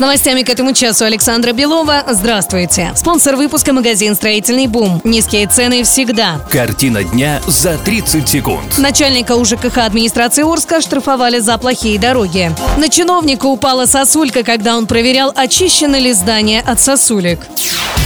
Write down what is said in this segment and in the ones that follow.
С новостями к этому часу Александра Белова. Здравствуйте. Спонсор выпуска магазин «Строительный бум». Низкие цены всегда. Картина дня за 30 секунд. Начальника УЖКХ администрации Орска штрафовали за плохие дороги. На чиновника упала сосулька, когда он проверял, очищены ли здания от сосулек.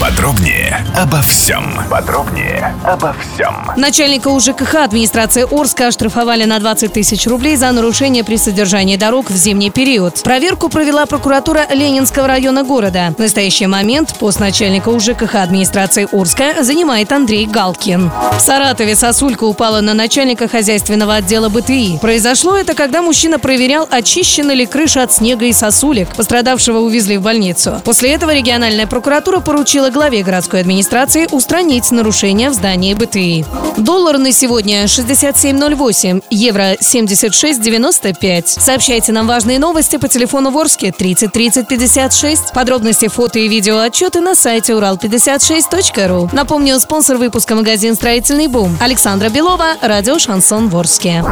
Подробнее обо всем. Подробнее обо всем. Начальника УЖКХ администрации Орска оштрафовали на 20 тысяч рублей за нарушение при содержании дорог в зимний период. Проверку провела прокуратура Ленинского района города. В настоящий момент пост начальника УЖКХ администрации Орска занимает Андрей Галкин. В Саратове сосулька упала на начальника хозяйственного отдела БТИ. Произошло это, когда мужчина проверял, очищена ли крыша от снега и сосулек. Пострадавшего увезли в больницу. После этого региональная прокуратура поручила главе городской администрации устранить нарушения в здании БТИ. Доллар на сегодня 67.08, евро 76.95. Сообщайте нам важные новости по телефону Ворске 30 30 56. Подробности фото и видео отчеты на сайте урал56.ру. Напомню, спонсор выпуска магазин «Строительный бум». Александра Белова, радио «Шансон Ворске».